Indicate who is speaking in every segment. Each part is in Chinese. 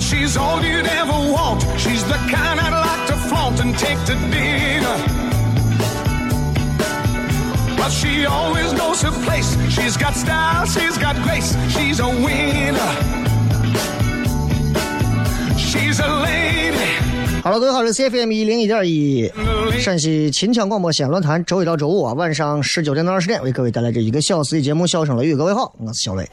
Speaker 1: She's all you'd ever want. She's the kind I'd like to flaunt and take to dinner. But she always knows her place. She's got style, she's got grace. She's a winner. She's a lady.
Speaker 2: Hello，各位好，这是 CFM 一零一点一，陕西秦腔广播西安论坛，周一到周五啊晚上十九点到二十点为各位带来这一个小时的节目《笑声雷雨》。各位好，我是小雷，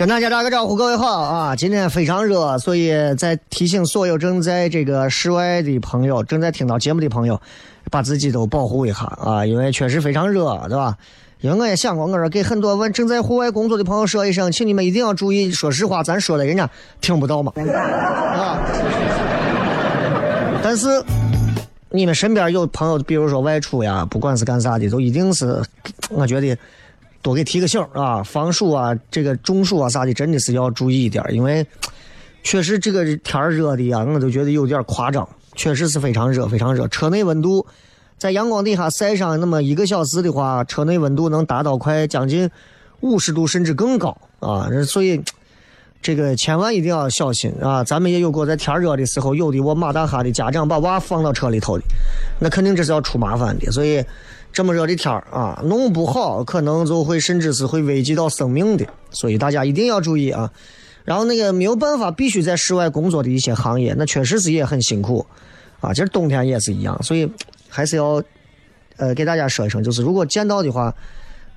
Speaker 2: 跟大家打个招呼，各位好啊！今天非常热，所以在提醒所有正在这个室外的朋友，正在听到节目的朋友，把自己都保护一下啊，因为确实非常热，对吧？因为我也想过，我说给很多问正在户外工作的朋友说一声，请你们一定要注意。说实话，咱说的人家听不到嘛，啊。但是你们身边有朋友，比如说外出呀，不管是干啥的，都一定是，我觉得多给提个醒啊，防暑啊，这个中暑啊啥的，真的是要注意一点，因为 确实这个天热的呀，我都觉得有点夸张，确实是非常热，非常热。车内温度在阳光底下晒上那么一个小时的话，车内温度能达到快将近五十度甚至更高啊，所以。这个千万一定要小心啊！咱们也有过在天热的时候，有的我马大哈的家长把娃放到车里头的，那肯定这是要出麻烦的。所以这么热的天儿啊，弄不好可能就会甚至是会危及到生命的。所以大家一定要注意啊！然后那个没有办法必须在室外工作的一些行业，那确实是也很辛苦啊。其实冬天也是一样，所以还是要呃给大家说一声，就是如果见到的话，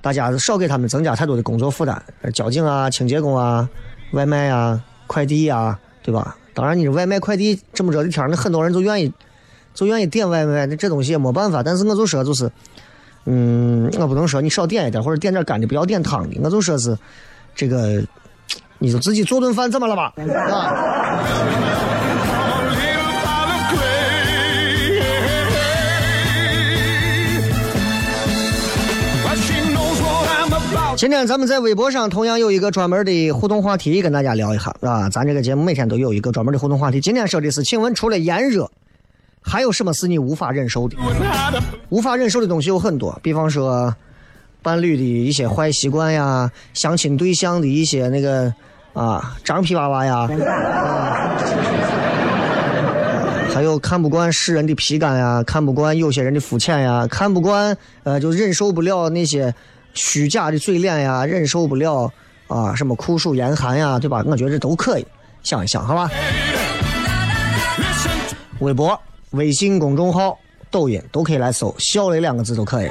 Speaker 2: 大家少给他们增加太多的工作负担，呃交警啊、清洁工啊。外卖啊、快递啊，对吧？当然，你外卖快递这么热的天，那很多人就愿意就愿意点外卖，那这东西也没办法。但是我就说，就是，嗯，我不能说你少点一点，或者点点干的，不要点汤的。我就说是这个，你就自己做顿饭怎么了吧？啊，今天咱们在微博上同样有一个专门的互动话题，跟大家聊一下啊。咱这个节目每天都有一个专门的互动话题。今天说的是，请问除了炎热，还有什么是你无法忍受的？无法忍受的东西有很多，比方说伴侣的一些坏习惯呀，相亲对象的一些那个啊张皮娃娃呀，啊，还有看不惯世人的皮干呀，看不惯有些人的肤浅呀，看不惯呃就忍受不了那些虚假的嘴脸呀，忍受不了啊什么酷暑严寒呀，对吧？我觉得这都可以想一想，好吧？微博、微信公众号、抖音都可以来搜“小雷”两个字都可以。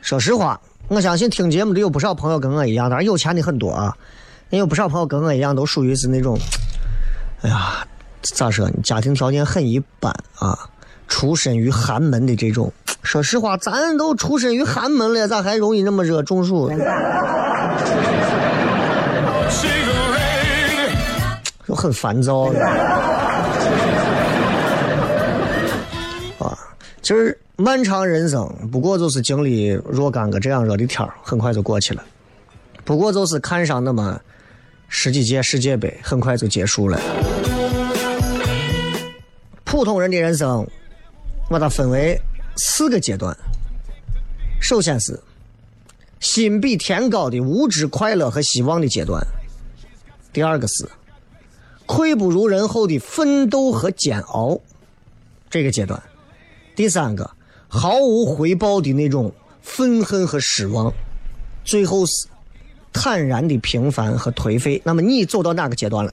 Speaker 2: 说实话，我相信听节目的有不少朋友跟我一样，当然有钱的很多啊，也有不少朋友跟我一样，都属于是那种，哎呀，咋说呢？家庭条件很一般啊，出身于寒门的这种。说实话，咱都出身于寒门了，咋还容易那么热中暑？很烦躁的啊。就是漫长人生，不过就是经历若干个这样热的天，很快就过去了。不过就是看上那么十几届世界杯，很快就结束了。普通人的人生，我把它分为四个阶段。首先是心比天高的无知、快乐和希望的阶段；第二个是愧不如人后的奋斗和煎熬这个阶段；第三个毫无回报的那种愤恨和失望；最后是坦然的平凡和颓废。那么你走到哪个阶段了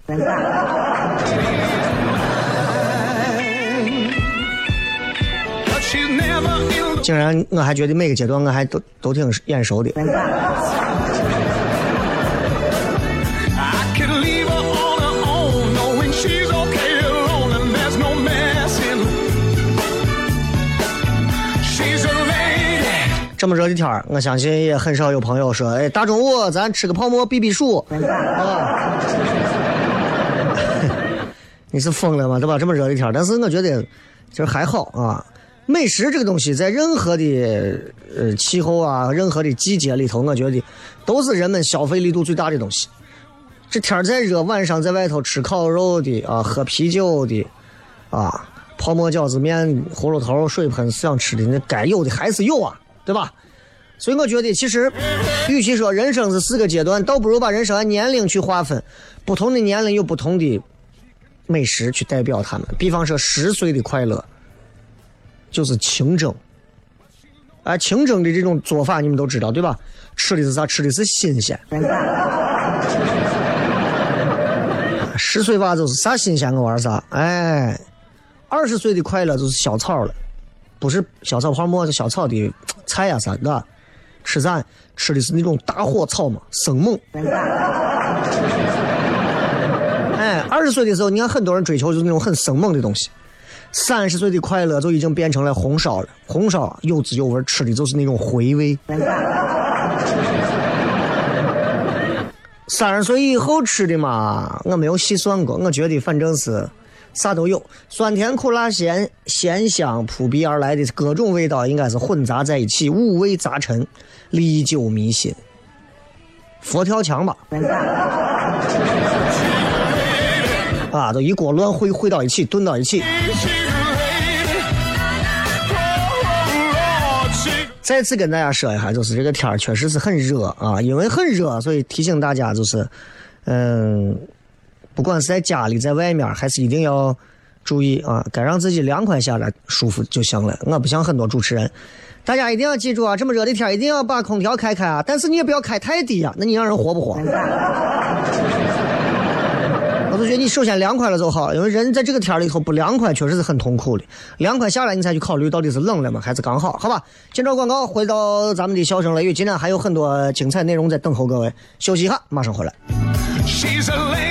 Speaker 2: 竟然我还觉得每个阶段我还都都挺眼熟的。这么热的天儿，我相信也很少有朋友说：“哎，大中午咱吃个泡馍避避暑。”啊，你是疯了吗？对吧？这么热的天儿，但是我觉得就是还好啊。美食这个东西，在任何的呃气候啊、任何的季节里头，我觉得都是人们消费力度最大的东西。这天儿再热，晚上在外头吃烤肉的啊，喝啤酒的啊，泡馍、饺子面、葫芦头、水盆，想吃的那该有的还是有啊，对吧？所以我觉得，其实，与其说人生是四个阶段，倒不如把人生按年龄去划分，不同的年龄有不同的美食去代表他们。比方说，十岁的快乐就是清蒸，啊，清蒸的这种做法你们都知道对吧？吃的是啥？吃的是新鲜。十岁娃就是啥新鲜我玩啥，哎，二十岁的快乐就是小草了，不是小草泡馍，是小草的菜呀、啥的，吃啥？吃的是那种大火草嘛，生猛。哎，二十岁的时候，你看很多人追求就是那种很生猛的东西。三十岁的快乐就已经变成了红烧了，红烧有滋有味，吃的就是那种回味。三十岁以后吃的嘛，我没有细算过，我觉得反正是啥都有，酸甜苦辣咸，鲜香扑鼻而来的各种味道应该是混杂在一起，五味杂陈，历久弥新。佛跳墙吧，啊，都一锅乱烩，烩到一起，炖到一起。再次跟大家说一下，就是这个天儿确实是很热啊，因为很热，所以提醒大家就是，嗯，不管是在家里，在外面，还是一定要注意啊，该让自己凉快下来，舒服就行了。我不像很多主持人，大家一定要记住啊，这么热的天一定要把空调开开啊，但是你也不要开太低啊，那你让人活不活？我就觉得你首先凉快了就好，因为人在这个天里头不凉快确实是很痛苦的。凉快下来，你才去考虑到底是冷了吗，还是刚好？好吧，进招广告，回到咱们的笑声雷雨，今天还有很多精彩内容在等候各位。休息一下，马上回来。
Speaker 1: she's a lady.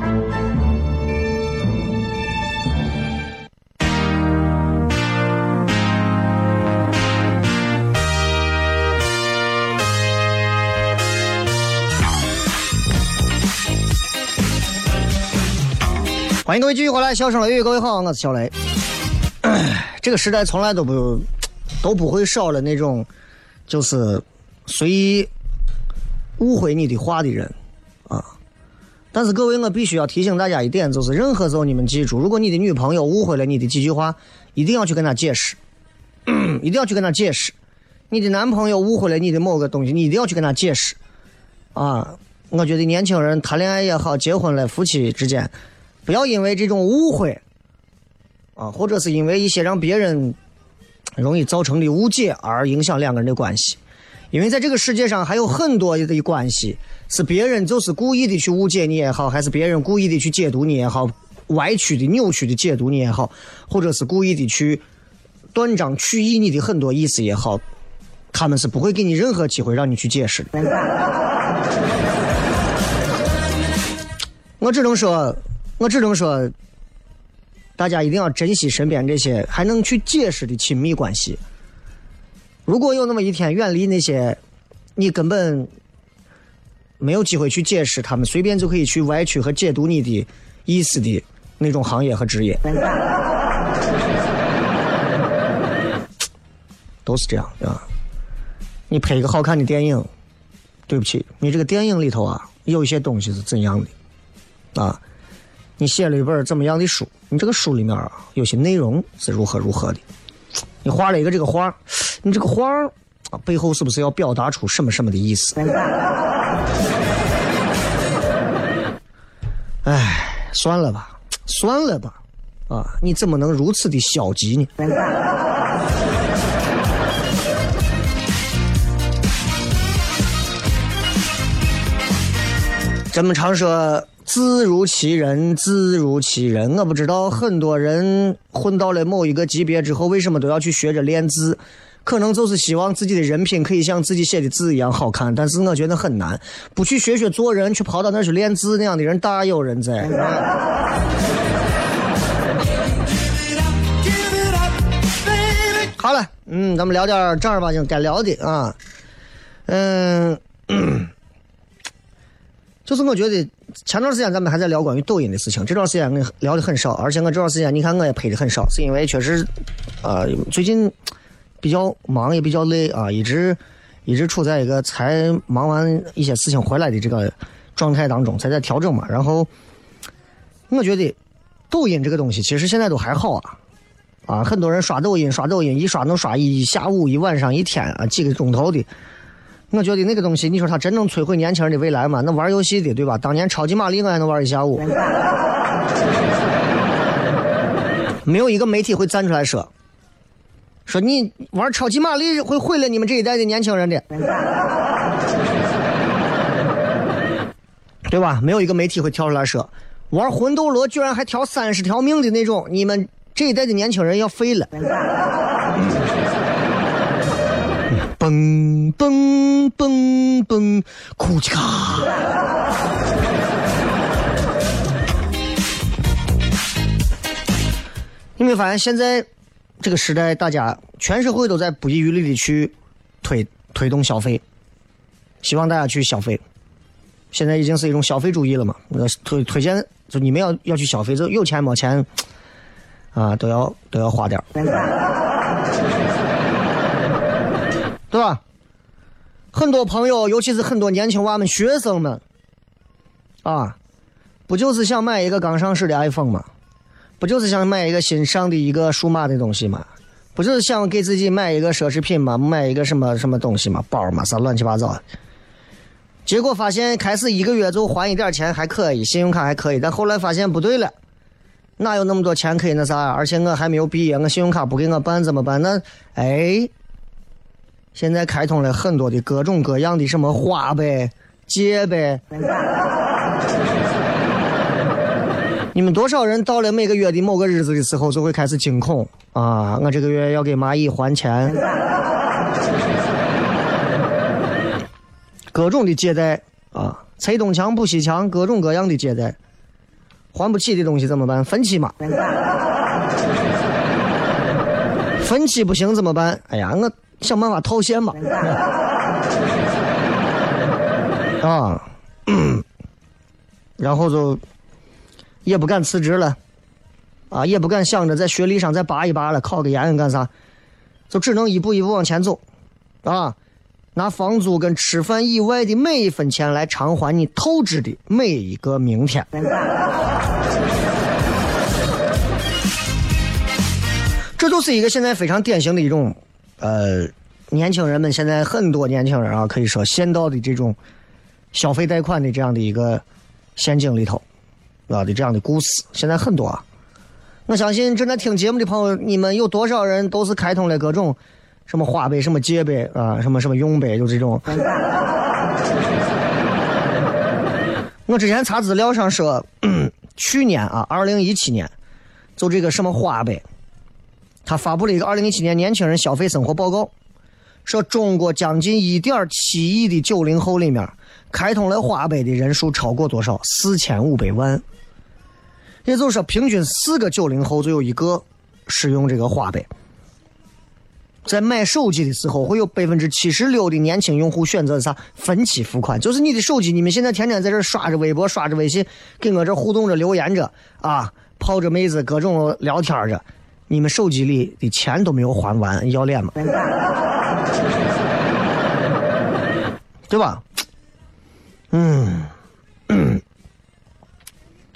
Speaker 2: 欢迎各位继续回来，笑声雷雨，各位好，我是小雷。这个时代从来都不 都不会少了那种就是随意误会你的话的人啊。但是各位，我必须要提醒大家一点，就是任何时候你们记住，如果你的女朋友误会了你的几句话，一定要去跟她解释，一定要去跟她解释。你的男朋友误会了你的某个东西，你一定要去跟他解释。啊，我觉得年轻人谈恋爱也好，结婚了，夫妻之间，不要因为这种误会，啊，或者是因为一些让别人容易造成的误解而影响两个人的关系。因为在这个世界上还有很多的关系是别人就是故意的去误解你也好，还是别人故意的去解读你也好，歪曲的、扭曲的解读你也好，或者是故意的去断章取义你的很多意思也好。他们是不会给你任何机会让你去解释的。我只能说，我只能说，大家一定要珍惜身边这些还能去解释的亲密关系。如果有那么一天远离那些你根本没有机会去解释，他们随便就可以去歪曲和解读你的意思的那种行业和职业，都是这样，啊。你拍一个好看的电影，对不起，你这个电影里头啊，有一些东西是怎样的啊？你写了一本怎么样的书？你这个书里面啊，有些内容是如何如何的？你画了一个这个画，你这个画啊，背后是不是要表达出什么什么的意思？哎，算了吧，算了吧，啊，你怎么能如此的消极呢？咱们常说自如其人，字如其人。我不知道很多人混到了某一个级别之后，为什么都要去学着练字？可能就是希望自己的人品可以像自己写的字一样好看。但是我觉得很难，不去学学做人，去跑到那去练字那样的人大有人在。好了，嗯，咱们聊点正儿八经该聊的啊，嗯嗯。就是我觉得前段时间咱们还在聊关于抖音的事情，这段时间我聊的很少，而且我这段时间你看我也拍的很少，是因为确实，啊，最近比较忙也比较累啊，一直一直处在一个才忙完一些事情回来的这个状态当中，才在调整嘛。然后我觉得抖音这个东西其实现在都还好啊，啊，很多人刷抖音刷抖音一刷能刷一下午一晚上一天啊几个钟头的。我觉得那个东西，你说它真能摧毁年轻人的未来吗？那玩游戏的，对吧？当年超级玛丽我还能玩一下午，没有一个媒体会站出来说，说你玩超级玛丽会毁了你们这一代的年轻人的，对吧？没有一个媒体会跳出来说，玩魂斗罗居然还挑三十条命的那种，你们这一代的年轻人要废了。嘣嘣嘣嘣，库奇卡！你没发现现在这个时代，大家全社会都在不遗余力的去推推动消费，希望大家去消费。现在已经是一种消费主义了嘛？我推推荐，就你们要要去消费，就有钱没钱啊，都要都要花点对吧？很多朋友，尤其是很多年轻娃们、学生们，啊，不就是想买一个刚上市的 iPhone 吗？不就是想买一个新上的一个数码的东西吗？不就是想给自己买一个奢侈品吗？买一个什么什么东西吗？包嘛，啥乱七八糟的。结果发现，开始一个月就还一点钱还可以，信用卡还可以，但后来发现不对了，哪有那么多钱可以那啥？而且我还没有毕业，我信用卡不给我办怎么办？那，哎。现在开通了很多的各种各样的什么花呗、借呗。你们多少人到了每个月的某个日子的时候，就会开始惊恐啊！我这个月要给蚂蚁还钱，各种的借贷啊，拆东墙补西墙，各种各样的借贷，还不起的东西怎么办？分期嘛。分期不行怎么办？哎呀，我。想办法套现吧，啊，然后就也不敢辞职了，啊，也不敢想着在学历上再拔一拔了，考个研干啥，就只能一步一步往前走，啊，拿房租跟吃饭以外的每一分钱来偿还你透支的每一个明天。这就是一个现在非常典型的一种，呃，年轻人们现在很多年轻人啊，可以说陷到的这种消费贷款的这样的一个陷阱里头，啊的这样的故事，现在很多啊。我相信正在听节目的朋友，你们有多少人都是开通了各种什么花呗、什么借呗啊、什么什么用呗，就这种。我之前查资料上说，去年啊，二零一七年，就这个什么花呗。他发布了一个二零一七年年轻人消费生活报告，说中国将近一点七亿的九零后里面，开通了花呗的人数超过多少？四千五百万。也就是说，平均四个九零后就有一个使用这个花呗。在买手机的时候，会有百分之七十六的年轻用户选择啥？分期付款。就是你的手机，你们现在天天在这刷着微博、刷着微信，跟我这互动着、留言着啊，泡着妹子，各种聊天着。你们手机里的钱都没有还完，要脸吗？对吧？嗯，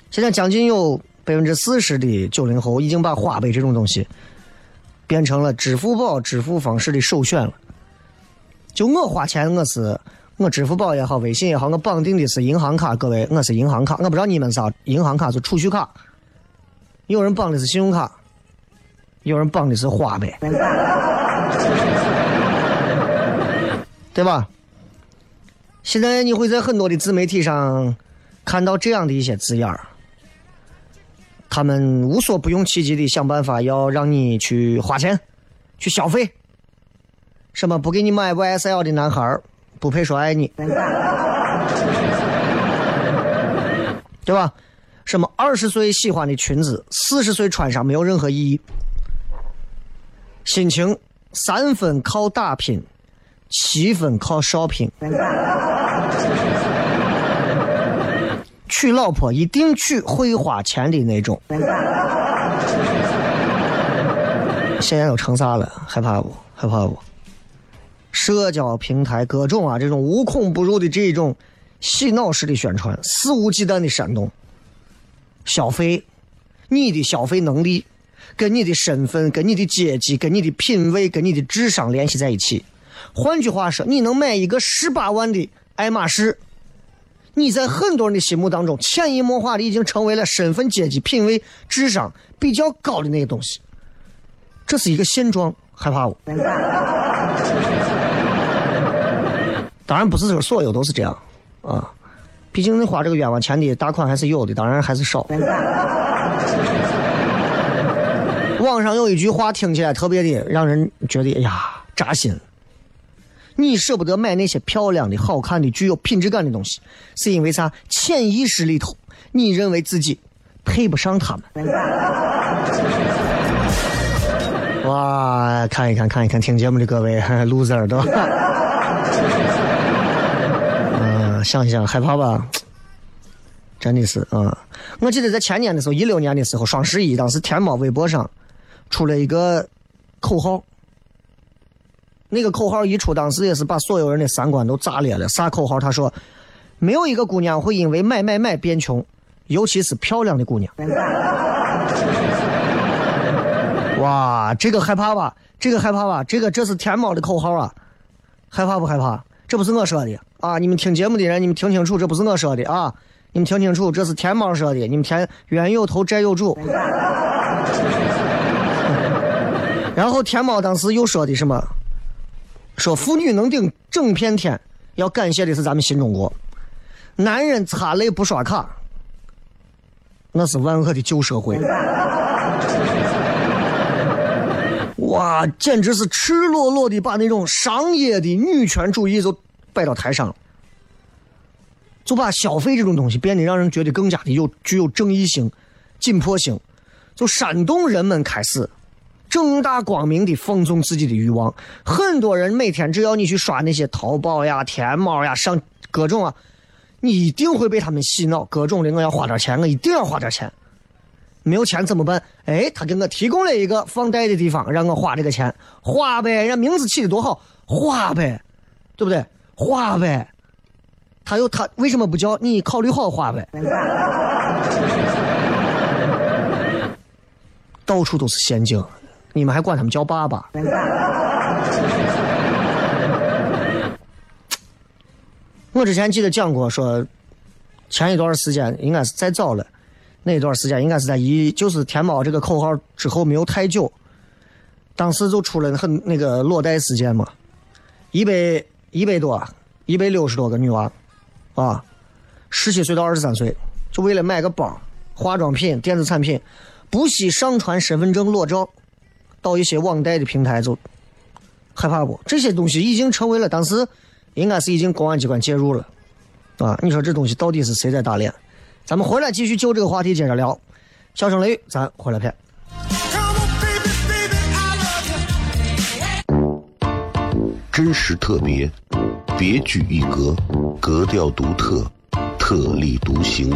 Speaker 2: 现在将近有百分之四十的九零后已经把花呗这种东西变成了支付宝支付方式的首选了。就我花钱，我是我支付宝也好，微信也好，我绑定的是银行卡。各位，我是银行卡，我不知道你们啥，银行卡是储蓄卡，有人绑的是信用卡。有人绑的是花呗，对吧？现在你会在很多的自媒体上看到这样的一些字眼儿，他们无所不用其极的想办法要让你去花钱、去消费。什么不给你买 YSL 的男孩不配说爱你，对吧？什么二十岁喜欢的裙子，四十岁穿上没有任何意义。心情三分靠打拼，七分靠少拼。娶老婆一定娶会花钱的那种。现在都成啥了？害怕不？害怕不？社交平台各种啊，这种无孔不入的这种洗脑式的宣传，肆无忌惮的煽动消费，你的消费能力。跟你的身份、跟你的阶级、跟你的品味、跟你的智商联系在一起。换句话说，你能买一个十八万的爱马仕，你在很多人的心目当中，潜移默化的已经成为了身份、阶级、品味、智商比较高的那个东西。这是一个现状，害怕不？当然不是说所有都是这样啊，毕竟你花这个冤枉钱的大款还是有的，当然还是少。网上有一句话听起来特别的让人觉得哎呀扎心。你舍不得买那些漂亮的、好看的、具有品质感的东西，是因为啥？潜意识里头，你认为自己配不上他们。哇，看一看，看一看，听节目的各位 loser 都，嗯，想一想，害怕吧？真的是啊！我记得在前年的时候，一六年的时候，双十一，当时天猫微博上。出了一个口号，那个口号一出，当时也是把所有人的三观都炸裂了。啥口号？他说：“没有一个姑娘会因为买买买变穷，尤其是漂亮的姑娘。”哇，这个害怕吧？这个害怕吧？这个这是天猫的口号啊！害怕不害怕？这不是我说的啊！你们听节目的人，你们听清楚，这不是我说的啊！你们听清楚，这是天猫说的。你们天冤有头债有主。然后天猫当时又说的什么？说妇女能顶整片天，要感谢的是咱们新中国。男人擦泪不刷卡，那是万恶的旧社会。哇，简直是赤裸裸的把那种商业的女权主义就摆到台上了，就把消费这种东西变得让人觉得更加的有具有正义性、紧迫性，就煽动人们开始。正大光明的放纵自己的欲望，很多人每天只要你去刷那些淘宝呀、天猫呀，上各种啊，你一定会被他们洗脑，各种的我要花点钱，我一定要花点钱。没有钱怎么办？哎，他给我提供了一个放贷的地方，让我花这个钱，花呗，人家名字起的多好，花呗，对不对？花呗，他又他为什么不叫你考虑好花呗？到处都是陷阱，你们还管他们叫爸爸？我之前记得讲过，说前一段时间应该是再早了，那一段时间应该是在一就是天猫这个口号之后没有太久，当时就出了很那个裸贷事件嘛，一百一百多，一百六十多个女娃，啊，十七岁到二十三岁，就为了买个包、化妆品、电子产品。不惜上传身份证裸照到一些网贷的平台，就害怕不？这些东西已经成为了当时应该是已经公安机关介入了啊！你说这东西到底是谁在打脸？咱们回来继续就这个话题接着聊。小声雷雨，咱回来片。
Speaker 3: 真实特别，别具一格，格调独特，特立独行。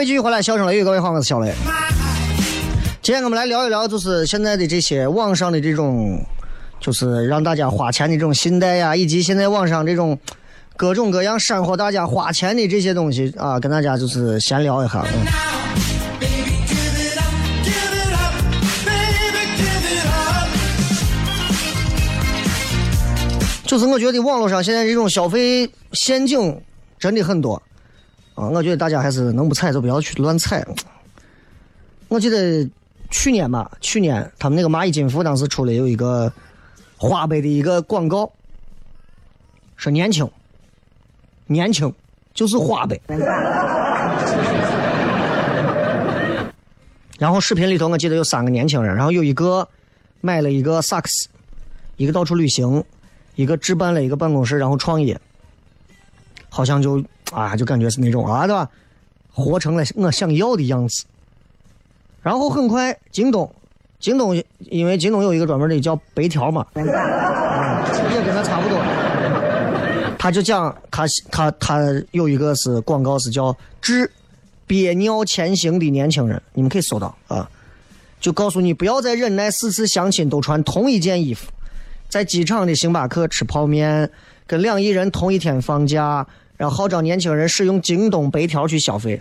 Speaker 2: 位继续回来，笑声雷雨，各位好，我是小雷。今天我们来聊一聊，就是现在的这些网上的这种，就是让大家花钱的这种信贷呀，以及现在网上这种各种各样煽惑大家花钱的这些东西啊，跟大家就是闲聊一下。嗯、就是我觉得网络上现在这种消费陷阱真的很多。我觉得大家还是能不踩就不要去乱踩。我记得去年吧，去年他们那个蚂蚁金服当时出了有一个花呗的一个广告，说年轻，年轻就是花呗。然后视频里头我记得有三个年轻人，然后有一个买了一个萨克斯，一个到处旅行，一个置办了一个办公室，然后创业，好像就。啊，就感觉是那种啊，对吧？活成了我想要的样子。然后很快，京东，京东因为京东有一个专门的叫白条嘛，啊也跟他差不多。他就讲他他他有一个是广告是叫“致憋尿前行的年轻人”，你们可以搜到啊。就告诉你不要再忍耐四次相亲都穿同一件衣服，在机场的星巴克吃泡面，跟两亿人同一天放假。然后号召年轻人使用京东白条去消费，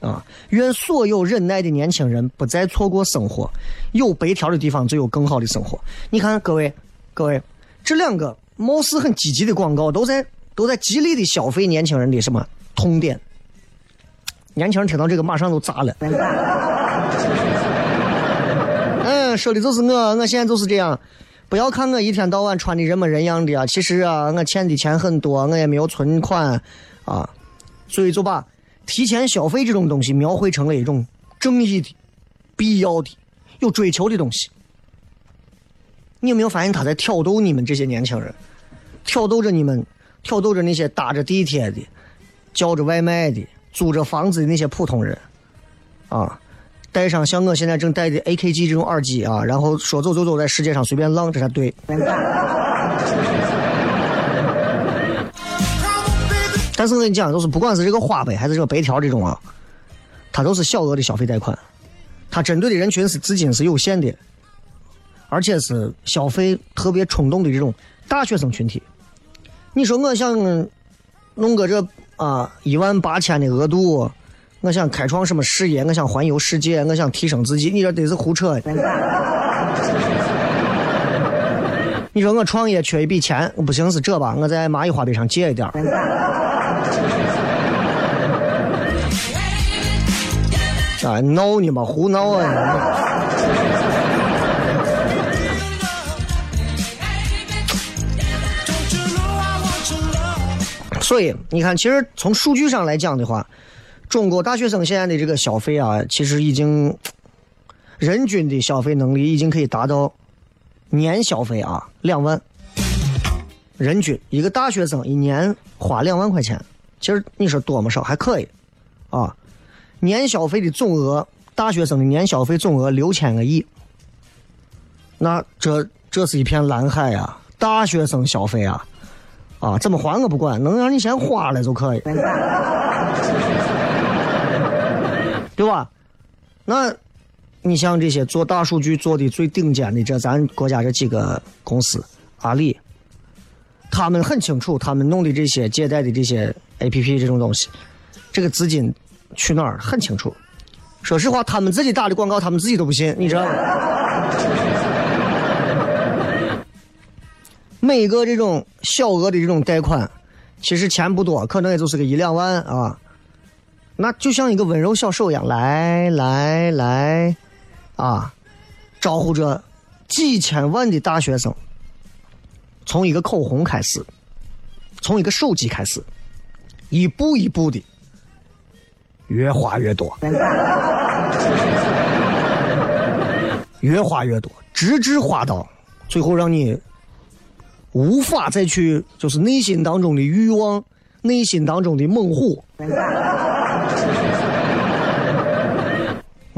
Speaker 2: 啊！愿所有忍耐的年轻人不再错过生活。有白条的地方就有更好的生活。你看，各位，各位，这两个貌似很积极的广告，都在都在极力的消费年轻人的什么痛点。年轻人听到这个，马上都炸了。嗯，说的就是我，我现在就是这样。不要看我一天到晚穿的人模人样的啊，其实啊，我欠的钱很多，我也没有存款啊，所以就把。提前消费这种东西描绘成了一种正义的、必要的、有追求的东西。你有没有发现他在挑逗你们这些年轻人，挑逗着你们，挑逗着那些搭着地铁的、叫着外卖的、租着房子的那些普通人，啊，戴上像我现在正戴的 AKG 这种耳机啊，然后说走就走，在世界上随便浪，这才对。但是我跟你讲，就是不管是这个花呗还是这个白条这种啊，它都是小额的消费贷款，它针对的人群是资金是有限的，而且是消费特别冲动的这种大学生群体。你说我想弄个这啊一万八千的额度，我想开创什么事业，我想环游世界，我想提升自己，你这得是胡扯。你说我创业缺一笔钱，不行是这吧？我在蚂蚁花呗上借一点。啊，闹你妈，胡闹啊！所以你看，其实从数据上来讲的话，中国大学生现在的这个消费啊，其实已经人均的消费能力已经可以达到年消费啊两万，人均一个大学生一年花两万块钱，其实你说多么少还可以啊。年消费的总额，大学生的年消费总额六千个亿，那这这是一片蓝海啊！大学生消费啊，啊，怎么花我不管，能让你先花了就可以，对吧？那，你像这些做大数据做的最顶尖的，这咱国家这几个公司，阿里，他们很清楚，他们弄的这些借贷的这些 A P P 这种东西，这个资金。去哪儿很清楚，说实话，他们自己打的广告，他们自己都不信，你知道吗？每个这种小额的这种贷款，其实钱不多，可能也就是个一两万啊，那就像一个温柔小手一样，来来来，啊，招呼着几千万的大学生，从一个口红开始，从一个手机开始，一步一步的。越花越多，越花越多，直至花到最后，让你无法再去，就是内心当中的欲望，内心当中的猛虎。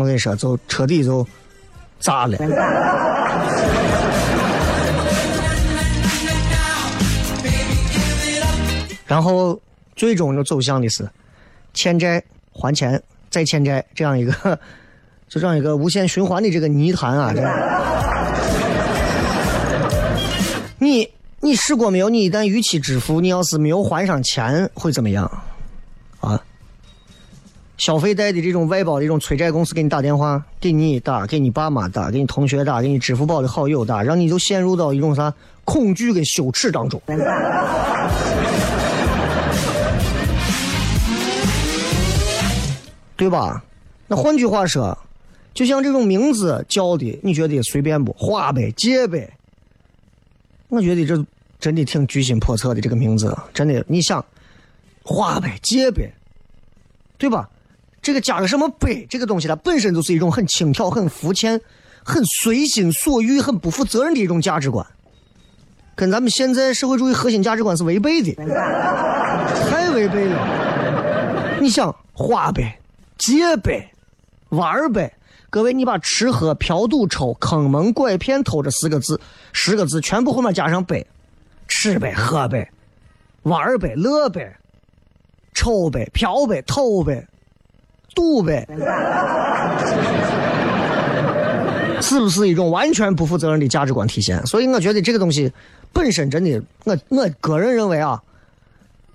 Speaker 2: 我跟你说，就彻底就炸了。然后最终就走向的是欠债。还钱再欠债，这样一个就 这样一个无限循环的这个泥潭啊！这 你你试过没有？你一旦逾期支付，你要是没有还上钱，会怎么样？啊？消费贷的这种外包的这种催债公司给你打电话，给你打，给你爸妈打，给你同学打，给你支付宝的好友打，让你就陷入到一种啥恐惧跟羞耻当中。对吧？那换句话说，就像这种名字叫的，你觉得随便不？花呗、借呗，我觉得这真的挺居心叵测的。这个名字真的，你想，花呗、借呗，对吧？这个加个什么呗，这个东西它本身就是一种很轻佻、很肤浅、很随心所欲、很不负责任的一种价值观，跟咱们现在社会主义核心价值观是违背的，太违背了。你想花呗？借呗，玩呗，各位，你把吃喝嫖赌抽坑蒙拐骗偷这四个字，十个字全部后面加上呗，吃呗，喝呗，玩呗，乐呗，抽呗，嫖呗，偷呗，赌呗，是不是一种完全不负责任的价值观体现？所以我觉得这个东西本身真的，我我个人认为啊，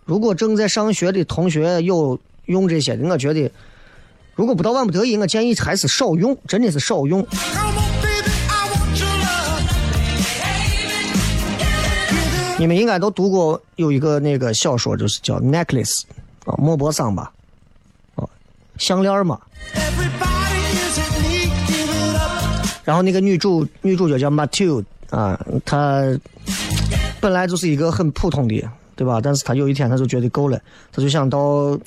Speaker 2: 如果正在上学的同学有用这些的，我觉得。如果不到万不得已，我建议还是少用，真的是少用。你们应该都读过有一个那个小说，就是叫《Necklace》啊，莫泊桑吧，项链嘛。然后那个女主女主角叫 Matilda 啊，她本来就是一个很普通的，对吧？但是她有一天她就觉得够了，她就想到，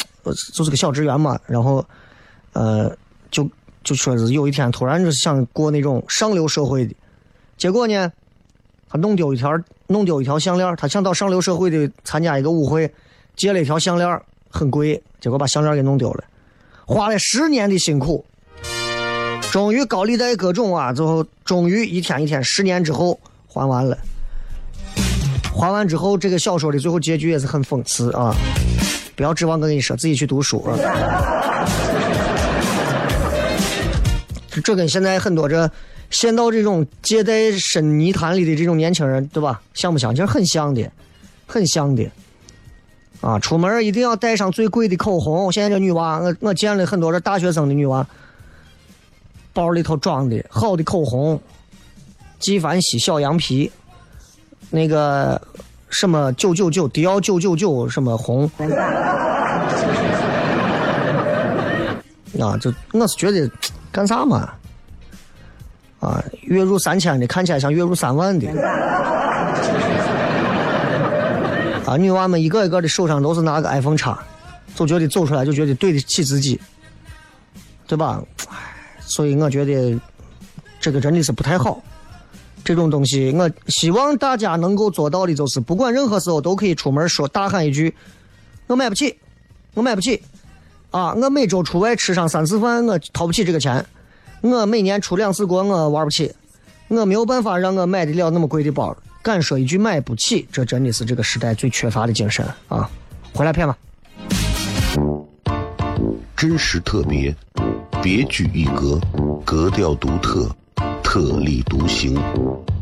Speaker 2: 就是个小职员嘛，然后，呃，就就说是有一天突然就是想过那种上流社会的，结果呢，她弄丢一条弄丢一条项链，她想到上流社会的参加一个舞会，借了一条项链，很贵，结果把项链给弄丢了，花了十年的辛苦。终于高利贷各种啊，最后终于一天一天，十年之后还完了。还完之后，这个小说的最后结局也是很讽刺啊！不要指望我跟你说，自己去读书啊。这这跟现在很多这陷到这种借贷深泥潭里的这种年轻人，对吧？像不像？其实很像的，很像的。啊，出门一定要带上最贵的口红。现在这女娃，我我见了很多这大学生的女娃，包里头装的好的口红，纪梵希小羊皮，那个什么九九九，迪奥九九九什么红，啊，这我是觉得干啥嘛？啊，月入三千的看起来像月入三万的，啊，女娃们一个一个的手上都是拿个 iPhone 叉，就觉得走出来就觉得对得起自己，对吧？唉所以我觉得这个真的是不太好。这种东西，我希望大家能够做到的，就是不管任何时候都可以出门说大喊一句：“我买不起，我买不起。”啊，我每周出外吃上三次饭，我掏不起这个钱；我每年出两次国，我玩不起，我没有办法让我买得了那么贵的包。敢说一句买不起，这真的是这个时代最缺乏的精神啊！回来骗吧。
Speaker 3: 真实特别，别具一格，格调独特，特立独行，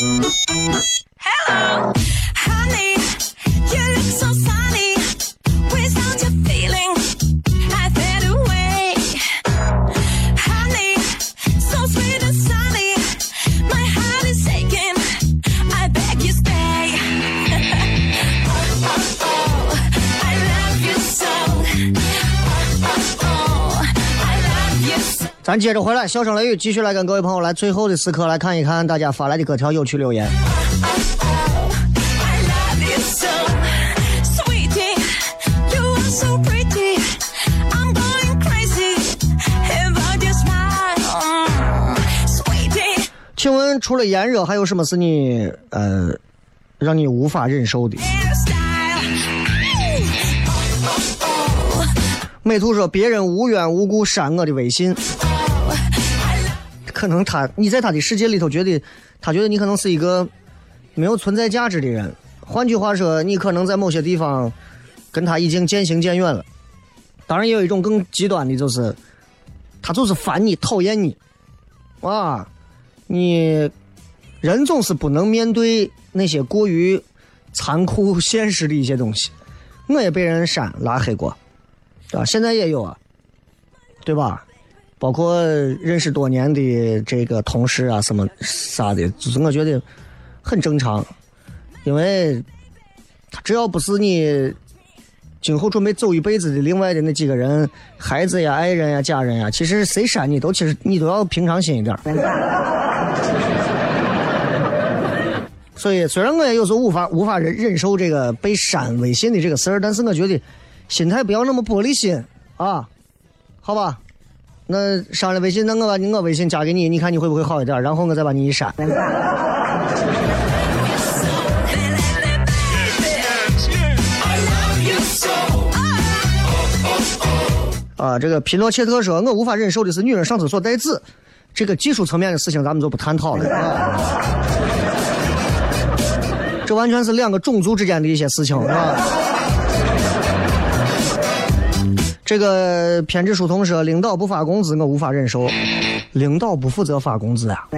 Speaker 4: うん。
Speaker 2: 咱接着回来，笑声雷雨继续来跟各位朋友来最后的时刻来看一看大家发来的各条有趣留言。
Speaker 4: I love you so, sweetie. You are so pretty. I'm going crazy about your smile, Mm, sweetie.
Speaker 2: 请问除了炎热，还有什么是你呃让你无法忍受的.
Speaker 4: Oh, oh, oh,
Speaker 2: 美图说别人无缘无故删我的微信
Speaker 4: ，oh.
Speaker 2: 可能他你在他的世界里头觉得他觉得你可能是一个没有存在价值的人。换句话说，你可能在某些地方跟他已经渐行渐远了。当然，也有一种更极端的，就是他就是烦你、讨厌你，啊，你人总是不能面对那些过于残酷现实的一些东西。我也被人删拉黑过，啊，现在也有啊，对吧？包括认识多年的这个同事啊，什么啥的，就是我觉得很正常，因为只要不是你今后准备走一辈子的另外的那几个人，孩子呀、爱人呀、家人呀，其实谁删你都其实你都要平常心一点。所以，虽然我也有时候无法无法忍忍受这个被删微信的这个事儿，但是我觉得心态不要那么玻璃心啊，好吧？那删了微信，那我把你我微信加给你，你看你会不会好一点？然后我再把你一删。啊，这个皮诺切特说，我无法忍受的是女人上厕所带纸，这个技术层面的事情咱们就不探讨了。啊、这完全是两个种族之间的一些事情，是吧？这个偏执书童说，领导不发工资我无法忍受，领导不负责发工资啊。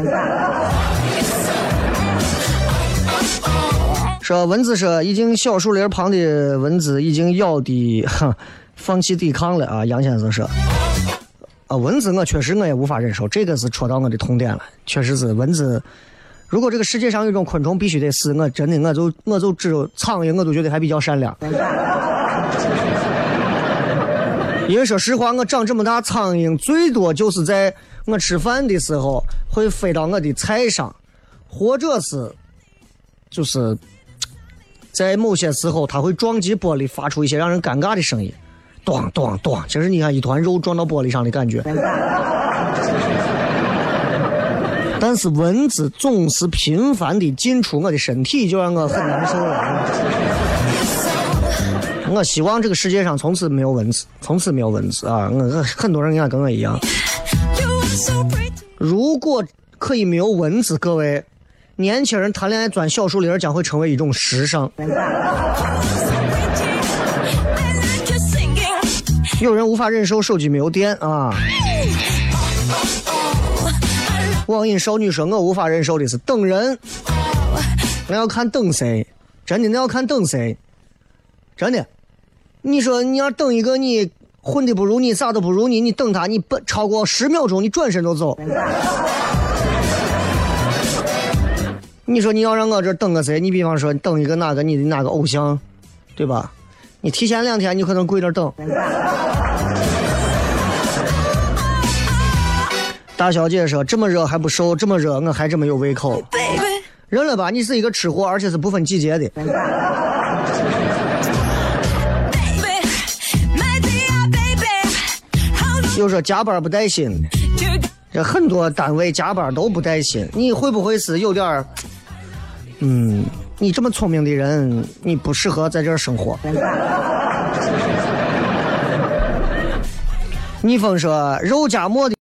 Speaker 2: 说蚊子说，已经小树林旁的蚊子已经咬的，哼，放弃抵抗了啊。杨先生说，啊，蚊子我确实我也无法忍受，这个是戳到我的痛点了，确实是蚊子。如果这个世界上有一种昆虫必须得死，我真的我就我就只有苍蝇，我都觉得还比较善良。因为说实话，我长这么大，苍蝇最多就是在我吃饭的时候会飞到我的菜上，或者是就是在某些时候它会撞击玻璃，发出一些让人尴尬的声音，咚咚咚。其实你看一团肉撞到玻璃上的感觉。但是蚊子总是频繁的进出我的身体，就让我很难受了。我希望这个世界上从此没有蚊子，从此没有蚊子啊！我很多人应该跟我一样。如果可以没有蚊子，各位年轻人谈恋爱钻小树林将会成为一种时尚。有人无法忍受手机没有电啊！网瘾少女说：“我无法忍受的是等人，那要看等谁，真的那要看等谁，真的。你说你要等一个你混的不如你，啥都不如你，你等他，你不超过十秒钟，你转身就走。你说你要让我这等个谁？你比方说等一个哪个你的哪个偶像，对吧？你提前两天，你可能跪那等。”大小姐说：“这么热还不瘦，这么热我还这么有胃口。认了吧，你是一个吃货，而且是不分季节的。又说加班不带薪，这很多单位加班都不带薪，你会不会是有点儿？嗯，你这么聪明的人，你不适合在这儿生活。”逆风说：“肉夹馍的。”